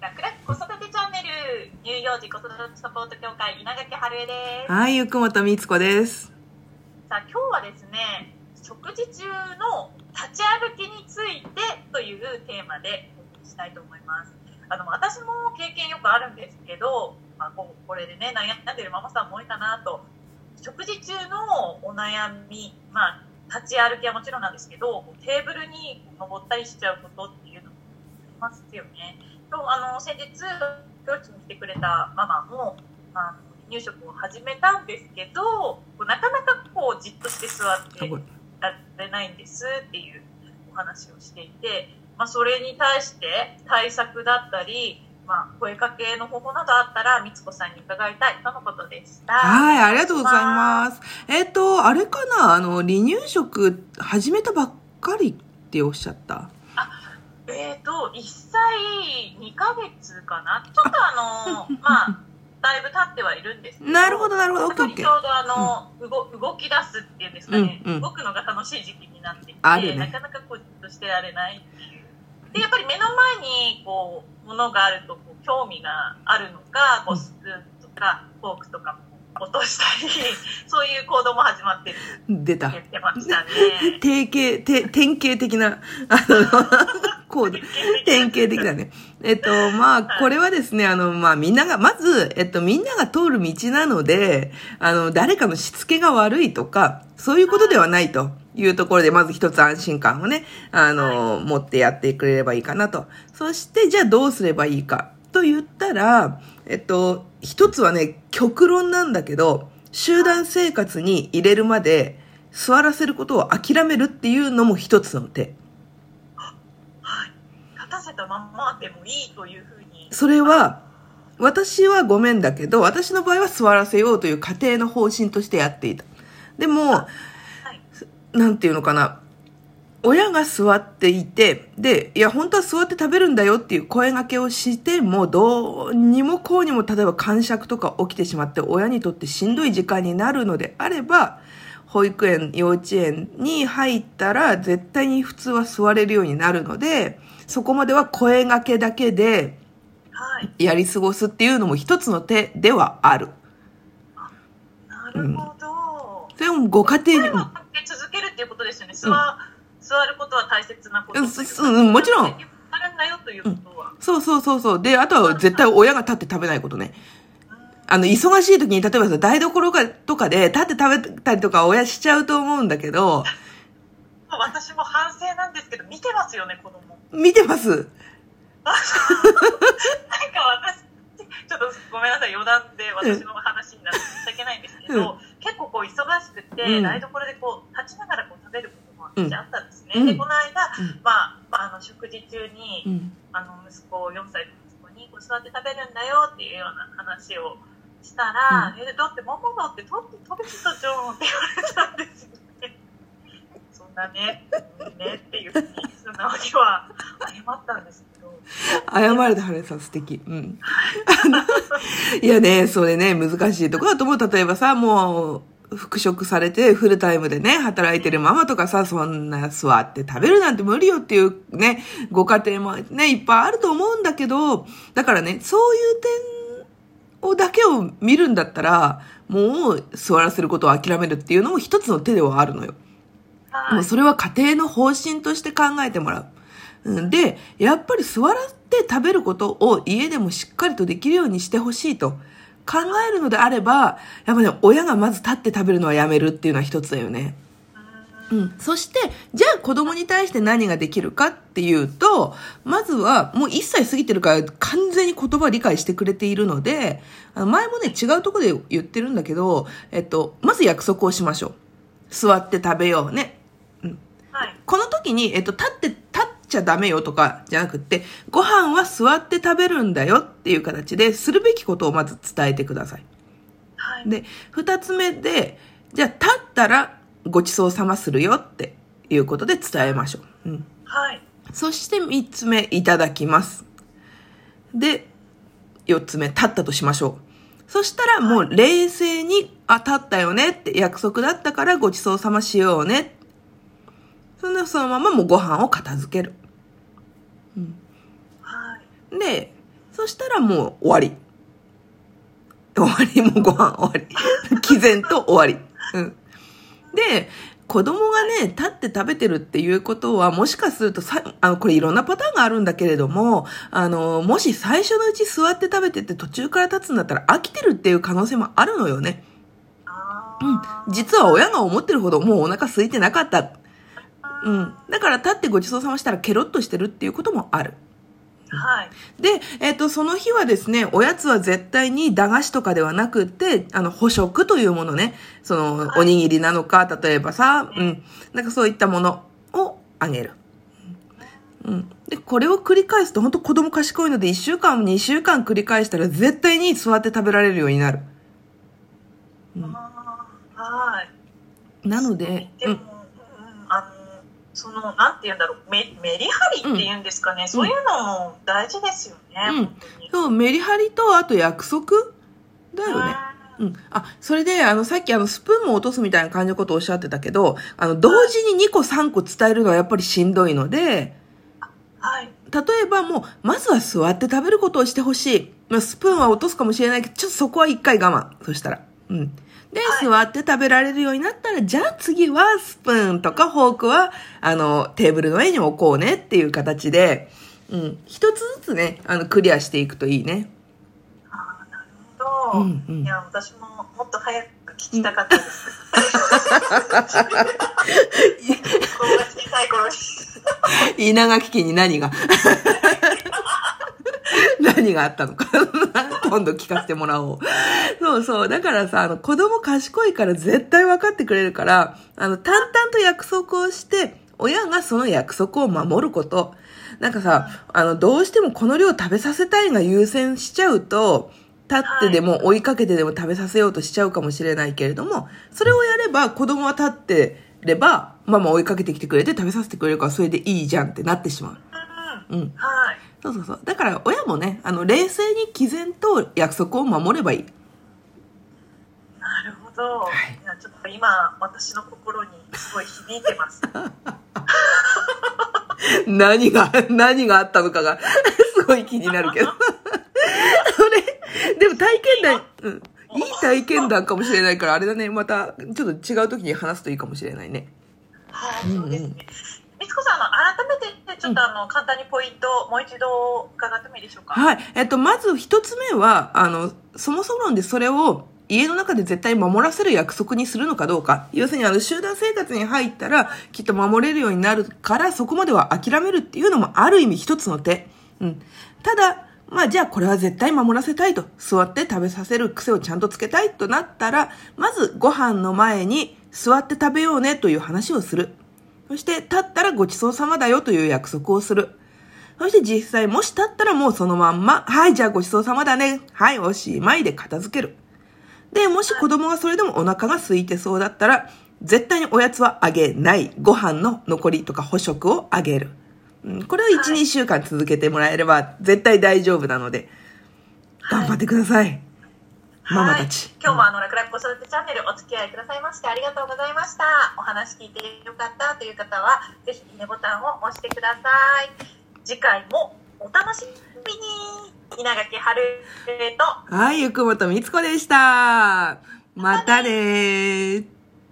楽々子育てチャンネル。乳幼児子育てサポート協会稲垣春江です。はい、ゆくもとみつこです。さあ今日はですね食事中の立ち歩きについてというテーマでお送りしたいと思います。あの私も経験よくあるんですけど、まあ、ここれでね悩んでるママさんも多いかなと。食事中のお悩みまあ立ち歩きはもちろんなんですけどテーブルに登ったりしちゃうことっていうのもありますよね今日あの先日教室に来てくれたママもあの入食を始めたんですけどなかなかこうじっとして座ってられないんですっていうお話をしていて、まあ、それに対して対策だったり、まあ、声かけの方法などあったらみつこさんに伺いたいとのことでした。はい、ありがとうございます。えっ、と、あれかな、あの、離乳食始めたばっかりっておっしゃった？えっ、と、1歳2ヶ月かな？ちょっとあの、まあ、だいぶ経ってはいるんですけど。なるほど、なるほど。ちょうどあの、動動き出すっていうんですかね、うんうん動くのが楽しい時期になってきて、ねなかなかこうとしてられないっていう。で、やっぱり目の前にこう、ものがあるとこう興味があるのか、こうスプーンとかフォークとかも落としたり、そういう行動も始まってる出たって言。ってましたね。定型、て典型的な、あの、コード。典型的だね。えっと、まあ、これはですね、あの、まあ、みんなが、まず、えっと、みんなが通る道なので、あの、誰かのしつけが悪いとか、そういうことではないというところで、まず一つ安心感をね、あの、持ってやってくれればいいかなと。そして、じゃあどうすればいいかと言ったら、えっと、一つはね、極論なんだけど、集団生活に入れるまで、座らせることを諦めるっていうのも一つの手。たまんまでもいいというふうに。それは、私はごめんだけど、私の場合は座らせようという家庭の方針としてやっていた。でも、はい。なんていうのかな。親が座っていて、で、いや、本当は座って食べるんだよっていう声掛けをしても、どうにもこうにも、例えば感触とか起きてしまって、親にとってしんどい時間になるのであれば、保育園、幼稚園に入ったら、絶対に普通は座れるようになるので、そこまでは声掛けだけで、はい。やり過ごすっていうのも一つの手ではある。なるほど。それもご家庭に、声をかけ続けるっていうことですよね。座,、座ることは大切なことうんうんもちろんあるんだよということは。そうそうそうそう。で、あとは絶対親が立って食べないことね。あの、忙しい時に、例えばさ、台所かとかで立って食べたりとか親しちゃうと思うんだけど、私も反省なんですけど、見てますよね、子供。見てます。なんか私、ちょっとごめんなさい、余談で私の話になって申し訳ないんですけど、結構こう忙しくて、うん台所でこう立ちながらこう食べることも私あったんですね。うんで、この間、うんまあ、あの食事中に、うん。あの息子4歳の息子にこう座って食べるんだよっていうような話をしたら、えだってママだって取って食べてたじゃんって言われたんですよね。そんなね、ねっていうふうに素直には謝ったんですけど。謝れた春江さん素敵。うん。いやね、それね、難しいとこだと思う。例えばさ、もう、復職されてフルタイムでね、働いてるママとかさ、そんな座って食べるなんて無理よっていうね、ご家庭もね、いっぱいあると思うんだけど、だからね、そういう点をだけを見るんだったら、もう座らせることを諦めるっていうのも一つの手ではあるのよ。はいもうそれは家庭の方針として考えてもらう。うんで、やっぱり座らって食べることを家でもしっかりとできるようにしてほしいと考えるのであれば、やっぱね、親がまず立って食べるのはやめるっていうのは一つだよね。うん。そして、じゃあ子供に対して何ができるかっていうと、まずはもう1歳過ぎてるから完全に言葉理解してくれているので、あの前もね、違うところで言ってるんだけど、えっと、まず約束をしましょう。座って食べようね。はい。この時に、えっと、立って、立っちゃダメよとかじゃなくって、ご飯は座って食べるんだよっていう形でするべきことをまず伝えてください。はい。で、二つ目で、じゃあ立ったらごちそうさまするよっていうことで伝えましょう。うん。はい。そして三つ目、いただきます。で、四つ目、立ったとしましょう。そしたらもう冷静に、あ、立ったよねって約束だったからごちそうさましようね。そんでそのままもうご飯を片付ける。はい。で、そしたらもう終わり。終わり、もうご飯終わり。毅然と終わり。うん。で、子供がね、立って食べてるっていうことは、もしかするとさ、あの、これいろんなパターンがあるんだけれども、あの、もし最初のうち座って食べてて途中から立つんだったら飽きてるっていう可能性もあるのよね。あうん。実は親が思ってるほどもうお腹空いてなかった。うん。だから立ってごちそうさましたらケロッとしてるっていうこともある。はい。で、えっ、と、その日はですね、おやつは絶対に駄菓子とかではなくって、あの、捕食というものね、その、おにぎりなのか、例えばさ、うん、なんかそういったものをあげる。うん。で、これを繰り返すと、本当子供賢いので、1週間、2週間繰り返したら、絶対に座って食べられるようになる。あーはい。なので、うん、その、なんて言うんだろう、メメリハリって言うんですかね、そういうのも大事ですよね、うん。そう、メリハリと、あと約束だよね。うん。あ、それで、あの、さっきあの、スプーンも落とすみたいな感じのことをおっしゃってたけど、あの、同時に2個3個伝えるのはやっぱりしんどいので、はい。例えばもう、まずは座って食べることをしてほしい。まあ、スプーンは落とすかもしれないけど、ちょっとそこは一回我慢。そしたら。うん。で、はい座って食べられるようになったら、じゃあ次はスプーンとかフォークは、あの、テーブルの上に置こうねっていう形で、うん。一つずつね、あの、クリアしていくといいね。あーなるほど、うんうんいや、私ももっと早く聞きたかったです。子が小さい頃に。稲垣家に何が？何があったのか今度聞かせてもらおう。そうそう。だからさ、あの、子供賢いから絶対分かってくれるから、あの、淡々と約束をして、親がその約束を守ること。なんかさ、あの、どうしてもこの量食べさせたいが優先しちゃうと、立ってでも追いかけてでも食べさせようとしちゃうかもしれないけれども、それをやれば子供は立ってれば、ママ追いかけてきてくれて食べさせてくれるからそれでいいじゃんってなってしまう。うん。うん。はい。そうそうそう。だから親もね、あの、冷静に毅然と約束を守ればいい。なるほど。はいいや、ちょっと今、私の心にすごい響いてます。何が、何があったのかが、すごい気になるけど。それ、でも体験談、うん。いい体験談かもしれないから、あれだね、また、ちょっと違う時に話すといいかもしれないね。はい、そうですね。みつこさん、あの、改めて、ちょっとあの、簡単にポイント、もう一度伺ってもいいでしょうか？はい。えっと、まず一つ目は、あの、そもそも論でそれを家の中で絶対守らせる約束にするのかどうか。要するに、あの、集団生活に入ったら、きっと守れるようになるから、そこまでは諦めるっていうのもある意味一つの手。うん。ただ、まあじゃあこれは絶対守らせたいと、座って食べさせる癖をちゃんとつけたいとなったら、まずご飯の前に座って食べようねという話をする。そして立ったらごちそうさまだよという約束をする。そして実際もし立ったらもうそのまんま、はい、じゃあごちそうさまだね。はい、おしまいで片付ける。で、もし子供がそれでもお腹が空いてそうだったら、絶対におやつはあげない。ご飯の残りとか捕食をあげる。うんこれを1、はい2週間続けてもらえれば絶対大丈夫なので、頑張ってください。ママたちはい、今日もあの、ラクラク子育てチャンネルお付き合いくださいましてありがとうございました。お話聞いてよかったという方は、ぜひいいねボタンを押してください。次回もお楽しみに。稲垣春江と、はい、ゆくもとみつこでした。またねー。